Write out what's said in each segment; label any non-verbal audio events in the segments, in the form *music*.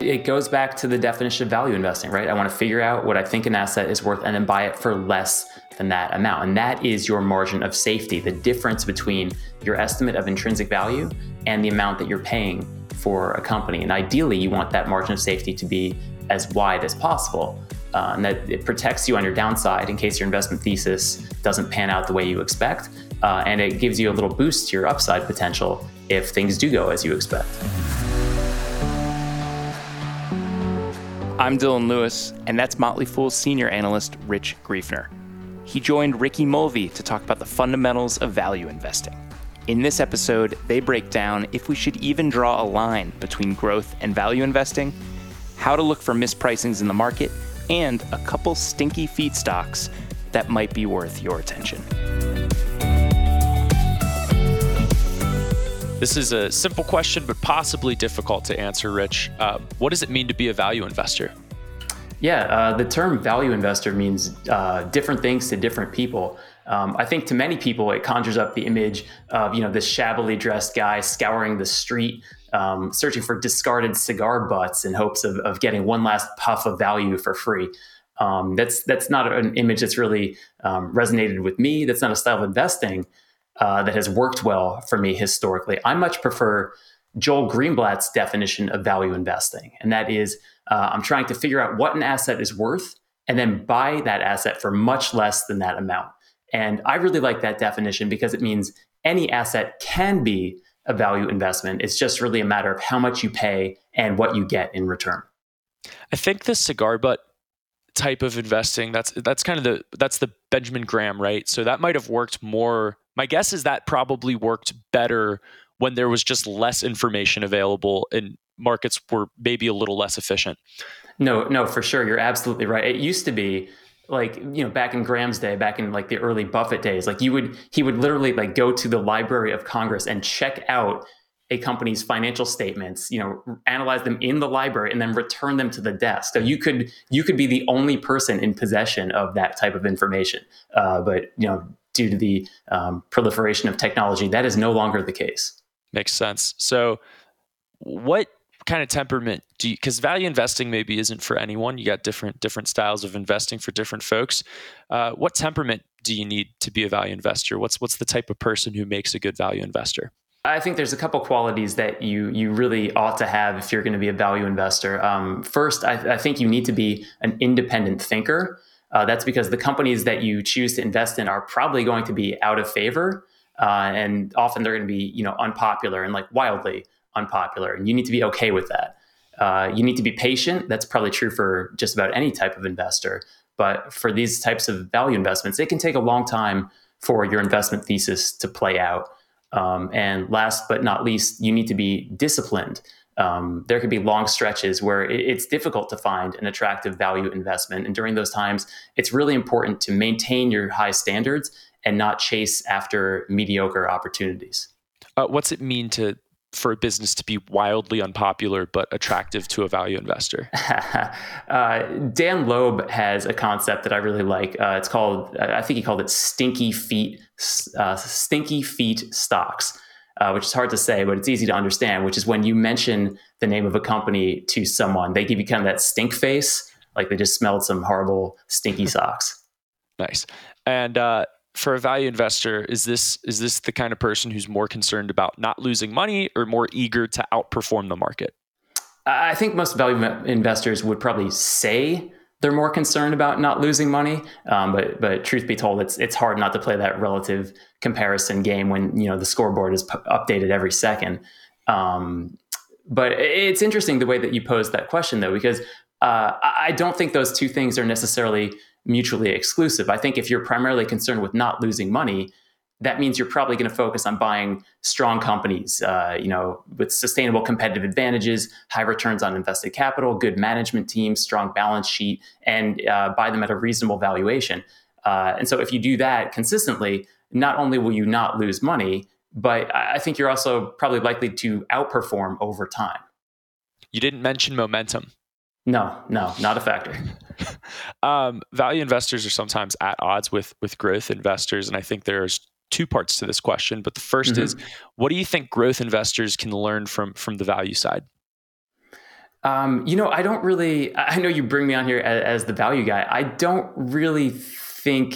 It goes back to the definition of value investing, right? I want to figure out what I think an asset is worth and then buy it for less than that amount. And that is your margin of safety, the difference between your estimate of intrinsic value and the amount that you're paying for a company. And ideally, you want that margin of safety to be as wide as possible. Uh, and that it protects you on your downside in case your investment thesis doesn't pan out the way you expect. Uh, and it gives you a little boost to your upside potential if things do go as you expect. I'm Dylan Lewis, and that's Motley Fool's senior analyst, Rich Greifner. He joined Ricky Mulvey to talk about the fundamentals of value investing. In this episode, they break down if we should even draw a line between growth and value investing, how to look for mispricings in the market, and a couple stinky feet stocks that might be worth your attention. This is a simple question, but possibly difficult to answer, Rich. Uh, what does it mean to be a value investor? Yeah, uh, the term value investor means uh, different things to different people. Um, I think to many people, it conjures up the image of you know this shabbily dressed guy scouring the street, um, searching for discarded cigar butts in hopes of, of getting one last puff of value for free. Um, that's that's not an image that's really um, resonated with me. That's not a style of investing uh, that has worked well for me historically. I much prefer Joel Greenblatt's definition of value investing, and that is uh, I'm trying to figure out what an asset is worth and then buy that asset for much less than that amount. And I really like that definition because it means any asset can be a value investment. It's just really a matter of how much you pay and what you get in return. I think the cigar butt type of investing that's that's kind of the that's the Benjamin Graham, right? So that might have worked more my guess is that probably worked better when there was just less information available and markets were maybe a little less efficient. No, no, for sure. You're absolutely right. It used to be like, you know, back in Graham's day, back in like the early Buffett days, like you would, he would literally like go to the Library of Congress and check out a company's financial statements, you know, analyze them in the library and then return them to the desk. So you could you could be the only person in possession of that type of information. Uh, but you know, due to the um, proliferation of technology, that is no longer the case. Makes sense. So, what kind of temperament do you? Because value investing maybe isn't for anyone. You got different different styles of investing for different folks. Uh, what temperament do you need to be a value investor? What's what's the type of person who makes a good value investor? I think there's a couple qualities that you you really ought to have if you're going to be a value investor. Um, first, I, I, think you need to be an independent thinker. Uh, that's because the companies that you choose to invest in are probably going to be out of favor, uh, and often they're going to be you know unpopular and like wildly unpopular, and you need to be okay with that. Uh, you need to be patient. That's probably true for just about any type of investor, but for these types of value investments, it can take a long time for your investment thesis to play out. Um, and last but not least, you need to be disciplined um, there could be long stretches where it, it's difficult to find an attractive value investment. And during those times, it's really important to maintain your high standards and not chase after mediocre opportunities. Uh, what's it mean to for a business to be wildly unpopular but attractive to a value investor? *laughs* uh, Dan Loeb has a concept that I really like. Uh, it's called, I think he called it stinky feet, uh, stinky feet stocks uh, which is hard to say, but it's easy to understand, which is when you mention the name of a company to someone, they give you kind of that stink face, like they just smelled some horrible, stinky socks. *laughs* Nice. And uh, for a value investor, is this is this the kind of person who's more concerned about not losing money or more eager to outperform the market? I think most value investors would probably say they're more concerned about not losing money. Um, but but truth be told, it's it's hard not to play that relative comparison game when you know the scoreboard is p- updated every second. Um, but it's interesting the way that you posed that question though, because uh, I don't think those two things are necessarily mutually exclusive. I think if you're primarily concerned with not losing money, that means you're probably going to focus on buying strong companies, uh, you know, with sustainable competitive advantages, high returns on invested capital, good management team, strong balance sheet, and uh, buy them at a reasonable valuation. Uh, and so, if you do that consistently, not only will you not lose money, but I think you're also probably likely to outperform over time. You didn't mention momentum. No, no, not a factor. *laughs* um, value investors are sometimes at odds with with growth investors, and I think there's two parts to this question, but the 1st mm-hmm. is what do you think growth investors can learn from from the value side? Um, you know, I don't really. I know you bring me on here as, as the value guy. I don't really think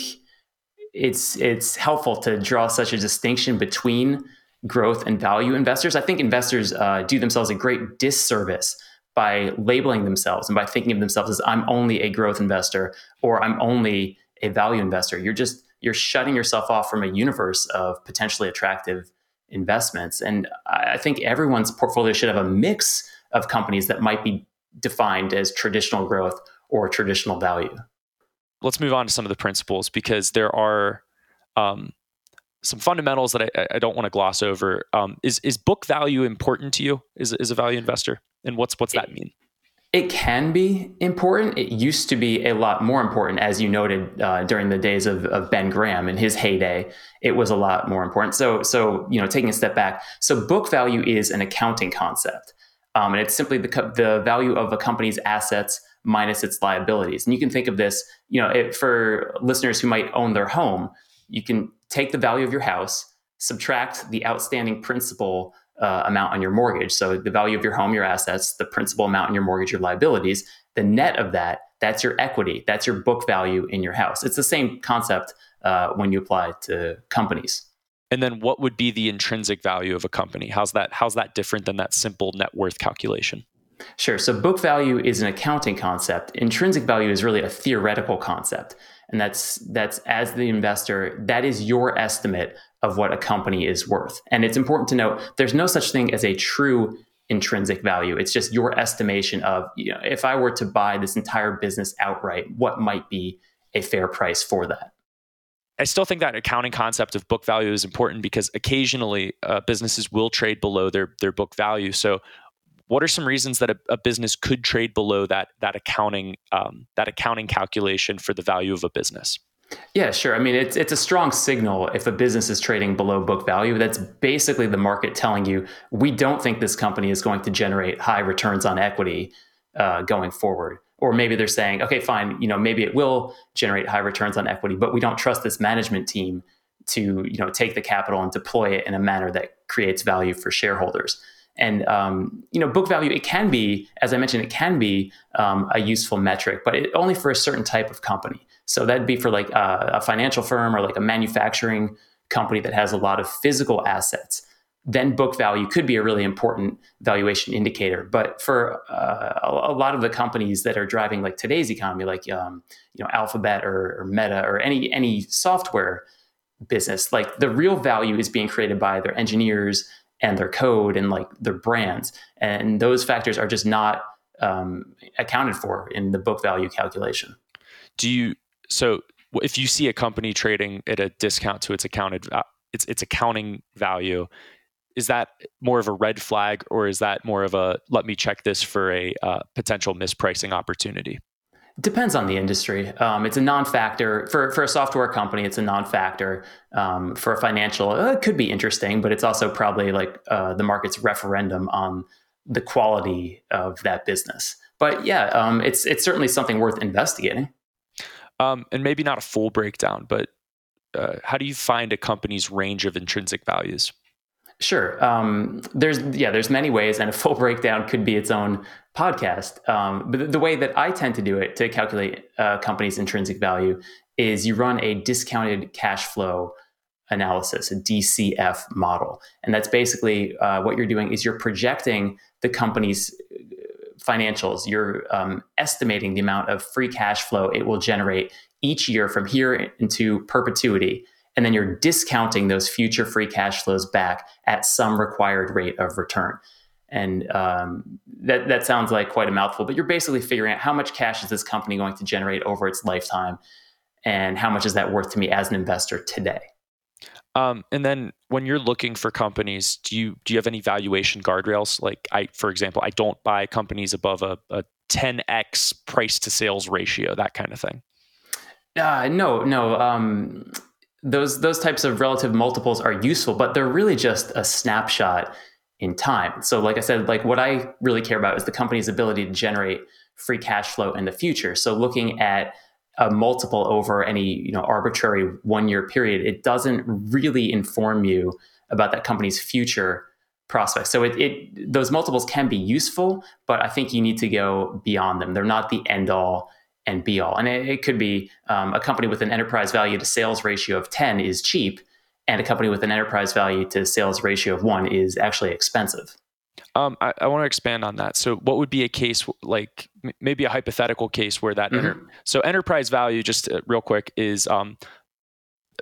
it's it's helpful to draw such a distinction between growth and value investors. I think investors uh, do themselves a great disservice by labeling themselves and by thinking of themselves as I'm only a growth investor or I'm only a value investor. You're just you're shutting yourself off from a universe of potentially attractive investments. And I think everyone's portfolio should have a mix of companies that might be defined as traditional growth or traditional value. Let's move on to some of the principles because there are um, some fundamentals that I, I don't want to gloss over. Um, is is book value important to you as, as a value investor, and what's what's that mean? It can be important. It used to be a lot more important, as you noted uh, during the days of, of, Ben Graham in his heyday. It was a lot more important. So, so you know, taking a step back, so book value is an accounting concept, um, and it's simply the the value of a company's assets minus its liabilities. And you can think of this, you know, it, for listeners who might own their home, you can take the value of your house, subtract the outstanding principal uh, amount on your mortgage. So the value of your home, your assets, the principal amount on your mortgage, your liabilities, the net of that, that's your equity. That's your book value in your house. It's the same concept uh, when you apply to companies. And then what would be the intrinsic value of a company? How's that how's that different than that simple net worth calculation? Sure. So book value is an accounting concept. Intrinsic value is really a theoretical concept. And that's that's as the investor, that is your estimate of what a company is worth. And it's important to note there's no such thing as a true intrinsic value. It's just your estimation of, you know, if I were to buy this entire business outright, what might be a fair price for that? I still think that accounting concept of book value is important because occasionally uh, businesses will trade below their their book value. So, what are some reasons that a, a business could trade below that that accounting um, that accounting calculation for the value of a business? Yeah, sure. I mean, it's it's a strong signal if a business is trading below book value. That's basically the market telling you we don't think this company is going to generate high returns on equity uh, going forward. Or maybe they're saying, okay, fine, you know, maybe it will generate high returns on equity, but we don't trust this management team to you know take the capital and deploy it in a manner that creates value for shareholders. And um, you know, book value it can be, as I mentioned, it can be um, a useful metric, but it, only for a certain type of company. So that'd be for like a, a financial firm or like a manufacturing company that has a lot of physical assets. Then book value could be a really important valuation indicator. But for uh, a, a, lot of the companies that are driving like today's economy, like um, you know Alphabet or, or Meta or any any software business, like the real value is being created by their engineers and their code and like their brands, and those factors are just not um, accounted for in the book value calculation. Do you so if you see a company trading at a discount to its accounted its its accounting value, is that more of a red flag or is that more of a let me check this for a uh, potential mispricing opportunity? Depends on the industry. Um, it's a non-factor for for a software company. It's a non-factor. Um, for a financial, uh, it could be interesting, but it's also probably like uh, the market's referendum on the quality of that business. But yeah, um, it's it's certainly something worth investigating. Um, and maybe not a full breakdown, but uh, how do you find a company's range of intrinsic values? Sure. Um, there's yeah, there's many ways, and a full *laughs* breakdown could be its own podcast. Um, but the way that I tend to do it to calculate a uh, company's intrinsic value is you run a discounted cash flow analysis, a DCF model, and that's basically uh, what you're doing is you're projecting the company's financials, you're um, estimating the amount of free cash flow it will generate each year from here into perpetuity. And then you're discounting those future free cash flows back at some required rate of return. And um, that, that sounds like quite a mouthful, but you're basically figuring out how much cash is this company going to generate over its lifetime and how much is that worth to me as an investor today. Um, and then when you're looking for companies, do you do you have any valuation guardrails? Like I, for example, I don't buy companies above a, a 10x price to sales ratio, that kind of thing. Uh, no, no. Um, those those types of relative multiples are useful, but they're really just a snapshot in time. So, like I said, like what I really care about is the company's ability to generate free cash flow in the future. So, looking at a multiple over any you know arbitrary one year period it doesn't really inform you about that company's future prospects. So it, it those multiples can be useful, but I think you need to go beyond them. They're not the end all and be all. And it, it could be um, a company with an enterprise value to sales ratio of 10 is cheap, and a company with an enterprise value to sales ratio of one is actually expensive. Um, I, I want to expand on that. So, what would be a case like maybe a hypothetical case where that mm-hmm. enter- so enterprise value, just uh, real quick, is um,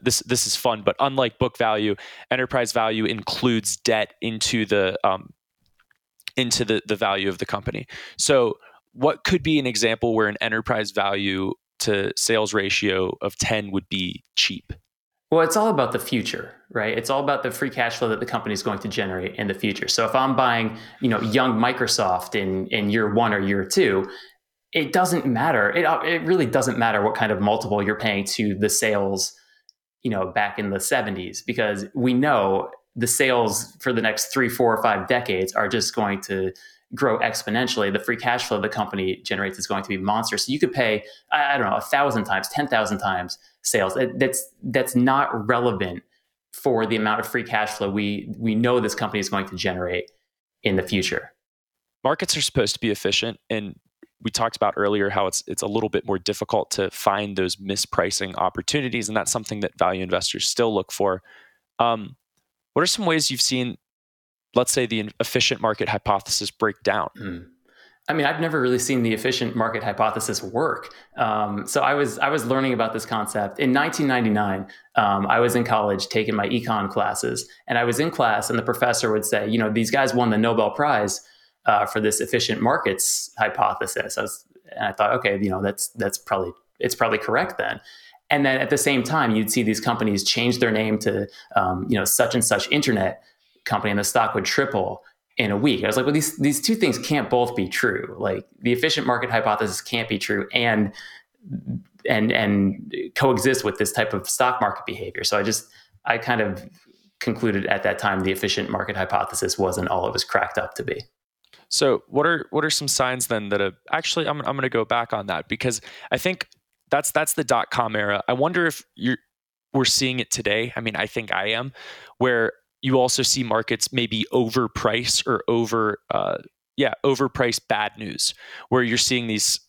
this this is fun, but unlike book value, enterprise value includes debt into the um, into the the value of the company. So, what could be an example where an enterprise value to sales ratio of 10 would be cheap? Well, it's all about the future, right? It's all about the free cash flow that the company is going to generate in the future. So if I'm buying, you know, young Microsoft in in year 1 or year 2, it doesn't matter. It uh, it really doesn't matter what kind of multiple you're paying to the sales, you know, back in the 70s because we know the sales for the next 3, 4 or 5 decades are just going to grow exponentially, the free cash flow the company generates is going to be monstrous. So you could pay, I, don't know, a thousand times, ten thousand times sales. That's that's not relevant for the amount of free cash flow we we know this company is going to generate in the future. Markets are supposed to be efficient, and we talked about earlier how it's it's a little bit more difficult to find those mispricing opportunities, and that's something that value investors still look for. Um, what are some ways you've seen let's say the efficient market hypothesis break down? Mm. I mean, I've never really seen the efficient market hypothesis work. Um, so I was I was learning about this concept in 1999. Um, I was in college taking my econ classes, and I was in class, and the professor would say, you know, these guys won the Nobel Prize uh, for this efficient markets hypothesis. I was, and I thought, okay, you know, that's that's probably it's probably correct then. And then at the same time, you'd see these companies change their name to, um, you know, such and such internet company and the stock would triple in a week. I was like, well, these these two things can't both be true. Like the efficient market hypothesis can't be true and and and coexist with this type of stock market behavior. So I just I kind of concluded at that time the efficient market hypothesis wasn't all it was cracked up to be. So what are what are some signs then that a, actually I'm I'm going to go back on that because I think that's that's the dot com era. I wonder if you're we're seeing it today. I mean, I think I am, where you also see markets maybe overprice or over uh, yeah overprice bad news where you're seeing these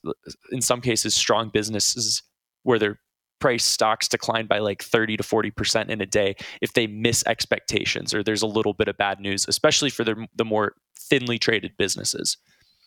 in some cases strong businesses where their price stocks decline by like 30 to 40% in a day if they miss expectations or there's a little bit of bad news especially for the, the more thinly traded businesses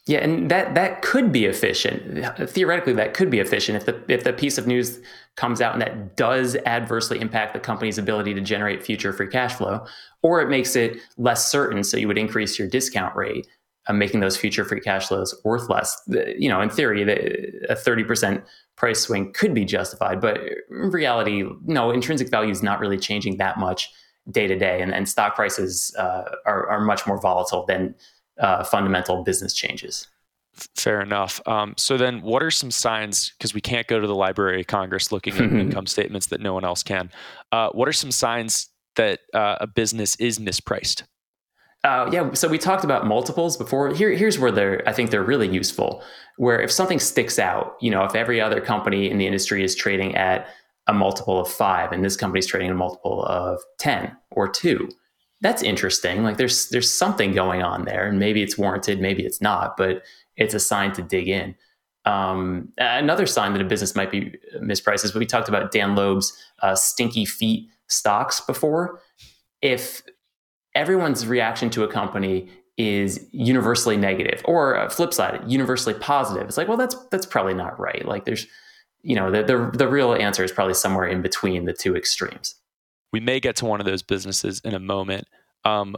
yeah, and that that could be efficient. Theoretically, that could be efficient if the if the piece of news comes out and that does adversely impact the company's ability to generate future free cash flow, or it makes it less certain, so you would increase your discount rate, uh, making those future free cash flows worth less. You know, in theory, the, a thirty percent price swing could be justified, but in reality, no, intrinsic value is not really changing that much day to day, and, and stock prices uh, are, are much more volatile than uh, fundamental business changes. Fair enough. Um, so then, what are some signs? Because we can't go to the Library of Congress looking at income statements that no one else can. Uh, what are some signs that uh, a business is mispriced? Uh, yeah, so we talked about multiples before. Here, here's where they're. I think they're really useful. Where if something sticks out, you know, if every other company in the industry is trading at a multiple of five, and this company's trading a multiple of ten or two, that's interesting. Like there's there's something going on there, and maybe it's warranted, maybe it's not, but it's a sign to dig in. Um, another sign that a business might be mispriced is we talked about Dan Loeb's uh, stinky feet stocks before. If everyone's reaction to a company is universally negative, or uh, flip side, universally positive, it's like, well, that's that's probably not right. Like there's, you know, the the, the real answer is probably somewhere in between the two extremes we may get to one of those businesses in a moment. Um,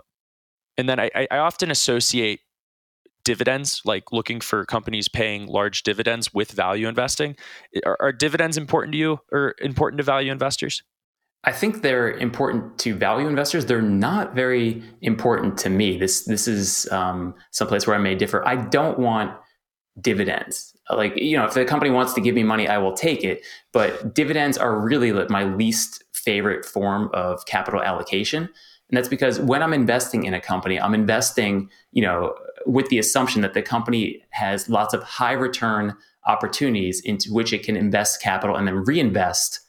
and then I, I often associate dividends, like looking for companies paying large dividends with value investing. Are, are, dividends important to you or important to value investors? I think they're important to value investors. They're not very important to me. This this is um, someplace where I may differ. I don't want dividends. Like you know, if the company wants to give me money, I will take it. But dividends are really my least favorite form of capital allocation. And that's because when I'm investing in a company, I'm investing, you know, with the assumption that the company has lots of high return opportunities into which it can invest capital and then reinvest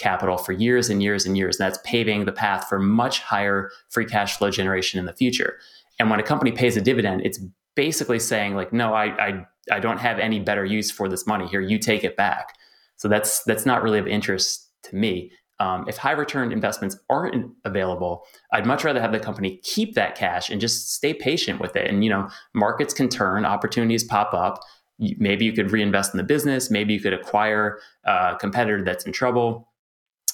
capital for years and years and years. And that's paving the path for much higher free cash flow generation in the future. And when a company pays a dividend, it's basically saying like, no, I, I, I don't have any better use for this money here. You take it back. So that's that's not really of interest to me. Um, if high return investments aren't available, I'd much rather have the company keep that cash and just stay patient with it. And you know, markets can turn, opportunities pop up. Maybe you could reinvest in the business. Maybe you could acquire a competitor that's in trouble.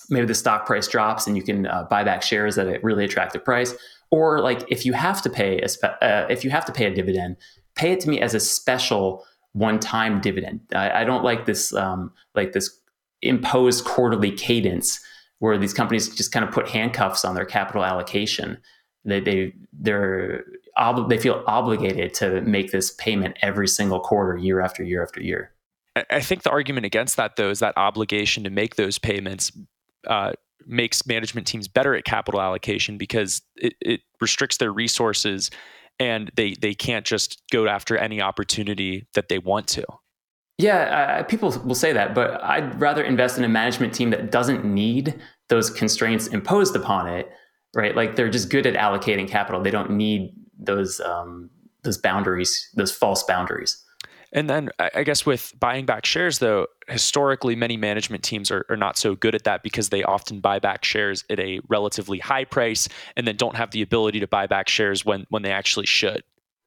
Maybe the stock price drops and you can uh, buy back shares at a really attractive price. Or like if you have to pay a spe- uh, if you have to pay a dividend, pay it to me as a special one-time dividend. I, I don't like this um, like this imposed quarterly cadence where these companies just kind of put handcuffs on their capital allocation. They they they're ob- they feel obligated to make this payment every single quarter, year after year after year. I think the argument against that, though, is that obligation to make those payments uh, makes management teams better at capital allocation because it, it restricts their resources and they they can't just go after any opportunity that they want to. Yeah, uh, people will say that, but I'd rather invest in a management team that doesn't need those constraints imposed upon it, right? Like they're just good at allocating capital. They don't need those um, those boundaries, those false boundaries. And then I guess with buying back shares, though, historically, many management teams are, are, not so good at that because they often buy back shares at a relatively high price and then don't have the ability to buy back shares when, when they actually should.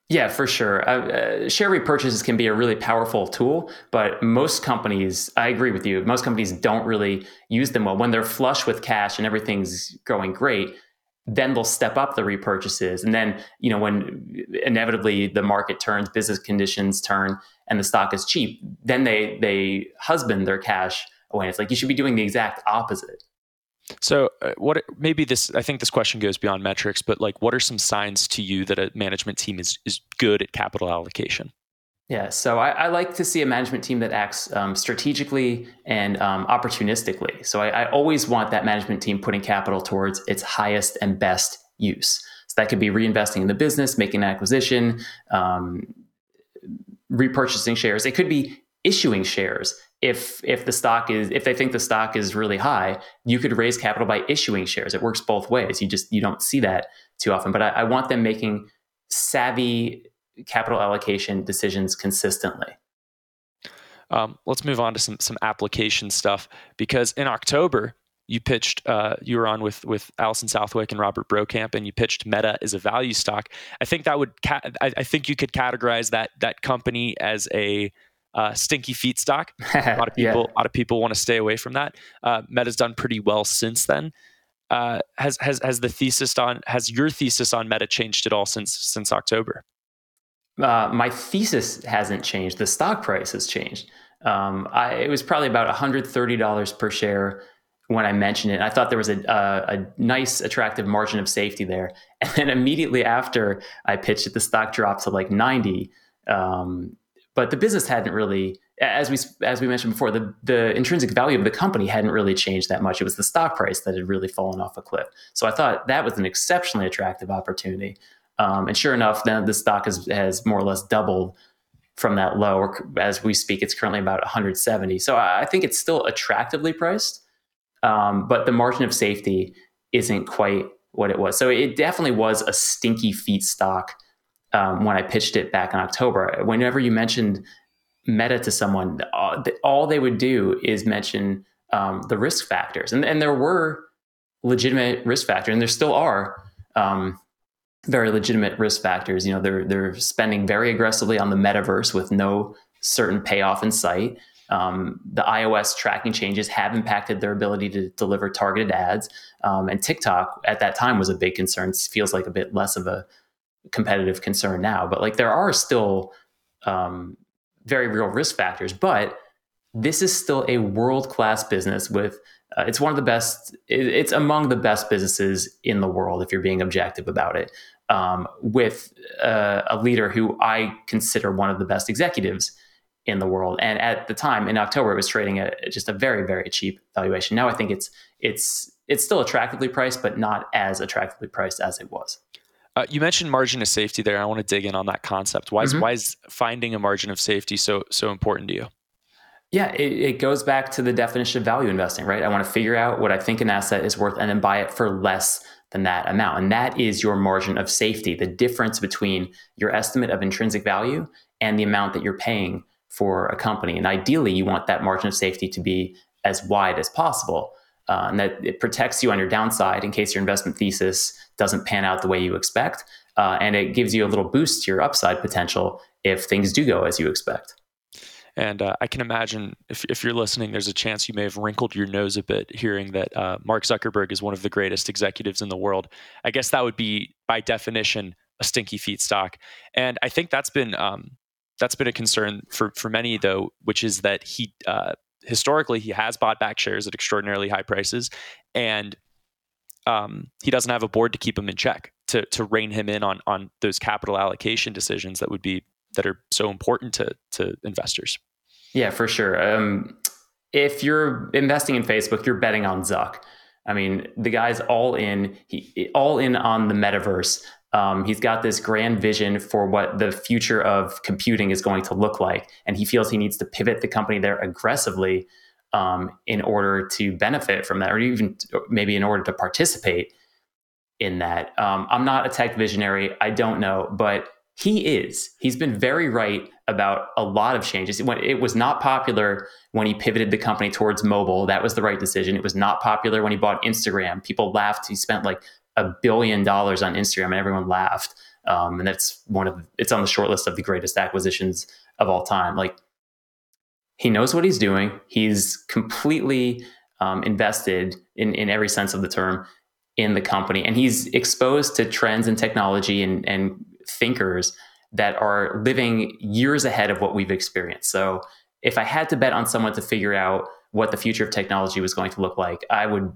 Yeah, for sure. Uh, uh, share repurchases can be a really powerful tool, but most companies, I agree with you, most companies don't really use them well. When they're flush with cash and everything's going great, then they'll step up the repurchases. And then, you know, when inevitably the market turns, business conditions turn, and the stock is cheap, then they they husband their cash away. It's like you should be doing the exact opposite. So, uh, what maybe this? I think this question goes beyond metrics, but like, what are some signs to you that a management team is is good at capital allocation? Yeah, so I, I like to see a management team that acts um, strategically and um, opportunistically. So I, I always want that management team putting capital towards its highest and best use. So that could be reinvesting in the business, making an acquisition, um, repurchasing shares. It could be issuing shares if if the stock is if they think the stock is really high, you could raise capital by issuing shares. It works both ways. You just you don't see that too often. But I, I want them making savvy capital allocation decisions consistently. Um, let's move on to some some application stuff because in October you pitched uh, you were on with with Allison Southwick and Robert Brokamp and you pitched Meta as a value stock. I think that would ca- I, I, think you could categorize that that company as a uh, stinky feet stock. *laughs* A lot of people, yeah. a lot of people want to stay away from that. Uh, Meta's done pretty well since then. Uh, has has has the thesis on has your thesis on Meta changed at all since since October? Uh, my thesis hasn't changed. The stock price has changed. Um, I, it was probably about $130 per share when I mentioned it. I thought there was a, a, a, nice, attractive margin of safety there. *laughs* And then immediately after I pitched it, the stock dropped to like 90. Um, but the business hadn't really, as we as we mentioned before, the the intrinsic value of the company hadn't really changed that much. It was the stock price that had really fallen off a cliff. So I thought that was an exceptionally attractive opportunity. Um, and sure enough, then the stock has, has more or less doubled from that low. As we speak, it's currently about 170. So I think it's still attractively priced, um, but the margin of safety isn't quite what it was. So it definitely was a stinky feet stock um, when I pitched it back in October. Whenever you mentioned Meta to someone, all, all they would do is mention um, the risk factors, and, and there were legitimate risk factors, and there still are um, very legitimate risk factors. You know, they're they're spending very aggressively on the metaverse with no certain payoff in sight. Um, the iOS tracking changes have impacted their ability to deliver targeted ads, um, and TikTok at that time was a big concern. Feels like a bit less of a competitive concern now, but like there are still um, very real risk factors. But this is still a world class business with uh, it's one of the best it, it's among the best businesses in the world if you're being objective about it um, with uh, a leader who i consider one of the best executives in the world and at the time in october it was trading at just a very very cheap valuation now i think it's it's it's still attractively priced but not as attractively priced as it was uh, you mentioned margin of safety there. I want to dig in on that concept. Why is, mm-hmm. why is finding a margin of safety so so important to you? Yeah, it, it, goes back to the definition of value investing, right? I want to figure out what I think an asset is worth and then buy it for less than that amount. And that is your margin of safety, the difference between your estimate of intrinsic value and the amount that you're paying for a company. And ideally, you want that margin of safety to be as wide as possible. Uh, and that it protects you on your downside in case your investment thesis doesn't pan out the way you expect. Uh, and it gives you a little boost to your upside potential if things do go as you expect. And uh, I can imagine if, if you're listening, there's a chance you may have wrinkled your nose a bit hearing that uh, Mark Zuckerberg is one of the greatest executives in the world. I guess that would be, by definition, a stinky feet stock. And I think that's been um, that's been a concern for for many, though, which is that he uh, historically he has bought back shares at extraordinarily high prices, and um, he doesn't have a board to keep him in check to to rein him in on on those capital allocation decisions that would be that are so important to to investors. Yeah, for sure. Um, if you're investing in Facebook, you're betting on Zuck. I mean, the guy's all in, he, all in on the metaverse. Um, he's got this grand vision for what the future of computing is going to look like, and he feels he needs to pivot the company there aggressively um, in order to benefit from that, or even maybe in order to participate in that. Um, I'm not a tech visionary. I don't know, but he is. He's been very right about a lot of changes. It was not popular when he pivoted the company towards mobile, that was the right decision. It was not popular when he bought Instagram. People laughed. He spent like a billion dollars on Instagram, and everyone laughed. Um, and that's one of it's on the short list of the greatest acquisitions of all time. Like he knows what he's doing. He's completely um, invested in in every sense of the term in the company, and he's exposed to trends and technology and and thinkers that are living years ahead of what we've experienced. So if I had to bet on someone to figure out what the future of technology was going to look like, I would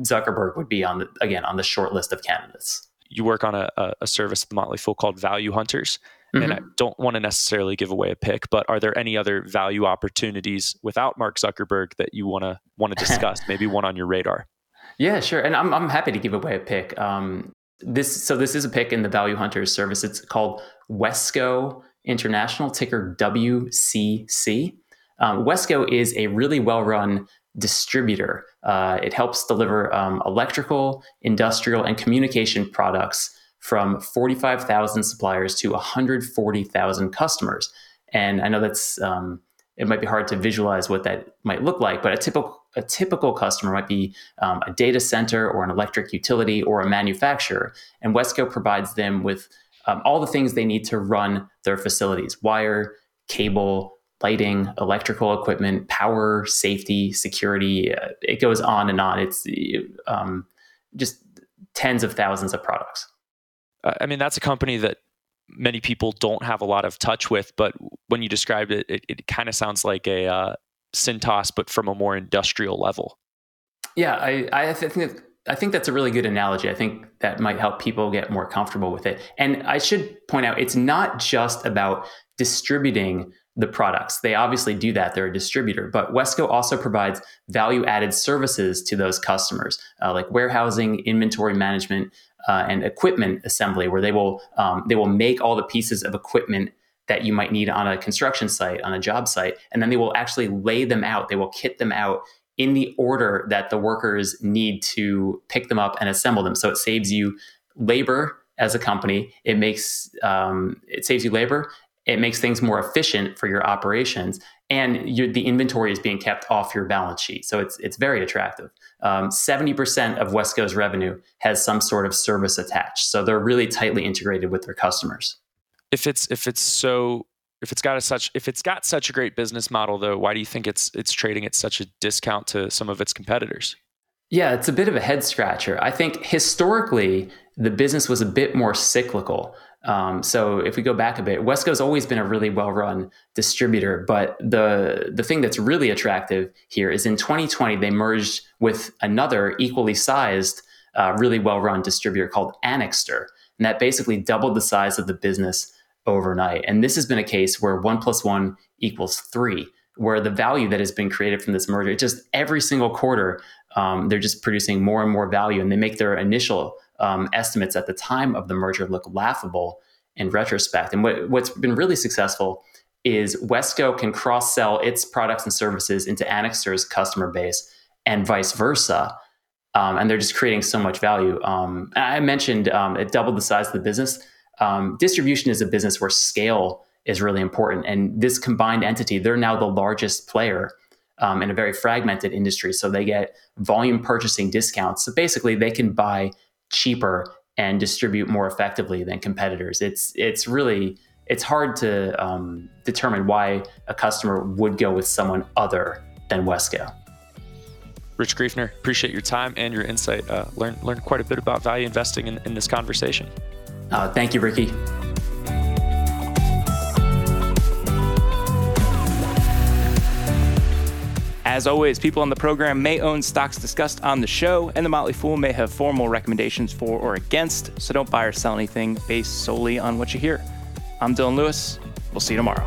Zuckerberg would be on the again on the short list of candidates. You work on a, a service at the Motley Fool called Value Hunters. Mm-hmm. And I don't want to necessarily give away a pick, but are there any other value opportunities without Mark Zuckerberg that you want to want to discuss? Maybe one on your radar. Yeah, sure. And I'm I'm happy to give away a pick. Um, this so this is a pick in the Value Hunters service. It's called Wesco International, ticker WCC. Um, Wesco is a really well run distributor. Uh, it helps deliver um, electrical, industrial, and communication products from 45,000 suppliers to 140,000 customers. And I know that's um, it might be hard to visualize what that might look like, but a typical a typical customer might be um, a data center or an electric utility or a manufacturer, and Wesco provides them with um, all the things they need to run their facilities: wire, cable, lighting, electrical equipment, power, safety, security. Uh, it goes on and on. It's um, just tens of thousands of products. I mean, that's a company that many people don't have a lot of touch with. But when you described it, it, it kind of sounds like a uh, Cintas, but from a more industrial level. Yeah, I, I think that, I think that's a really good analogy. I think that might help people get more comfortable with it. And I should point out, it's not just about distributing the products. They obviously do that; they're a distributor. But Wesco also provides value-added services to those customers, uh, like warehousing, inventory management, uh, and equipment assembly, where they will um, they will make all the pieces of equipment that you might need on a construction site, on a job site, and then they will actually lay them out. They will kit them out in the order that the workers need to pick them up and assemble them. So it saves you labor as a company. It makes um, it saves you labor. It makes things more efficient for your operations, and the inventory is being kept off your balance sheet. So it's it's very attractive. Um, seventy percent of Wesco's revenue has some sort of service attached, so they're really tightly integrated with their customers. If it's if it's so if it's got a such if it's got such a great business model though, why do you think it's it's trading at such a discount to some of its competitors? Yeah, it's a bit of a head scratcher. I think historically the business was a bit more cyclical. Um, so if we go back a bit, Wesco's always been a really well-run distributor, but the the thing that's really attractive here is in 2020 they merged with another equally sized, uh, really well-run distributor called Anixter, and that basically doubled the size of the business overnight. And this has been a case where one plus one equals three, where the value that has been created from this merger, just every single quarter, um, they're just producing more and more value, and they make their initial um, estimates at the time of the merger look laughable in retrospect. And what, what's been really successful is Wesco can cross sell its products and services into Anixter's customer base and vice versa. Um, and they're just creating so much value. Um, I mentioned um, it doubled the size of the business. Um, distribution is a business where scale is really important. And this combined entity, they're now the largest player um, in a very fragmented industry. So they get volume purchasing discounts. So basically, they can buy cheaper and distribute more effectively than competitors. It's it's really it's hard to um, determine why a customer would go with someone other than Wesco. Rich Greifner, appreciate your time and your insight. Uh, learned learned quite a bit about value investing in, in this conversation. Uh, thank you, Ricky. As always, people on the program may own stocks discussed on the show, and the Motley Fool may have formal recommendations for or against, so don't buy or sell anything based solely on what you hear. I'm Dylan Lewis. We'll see you tomorrow.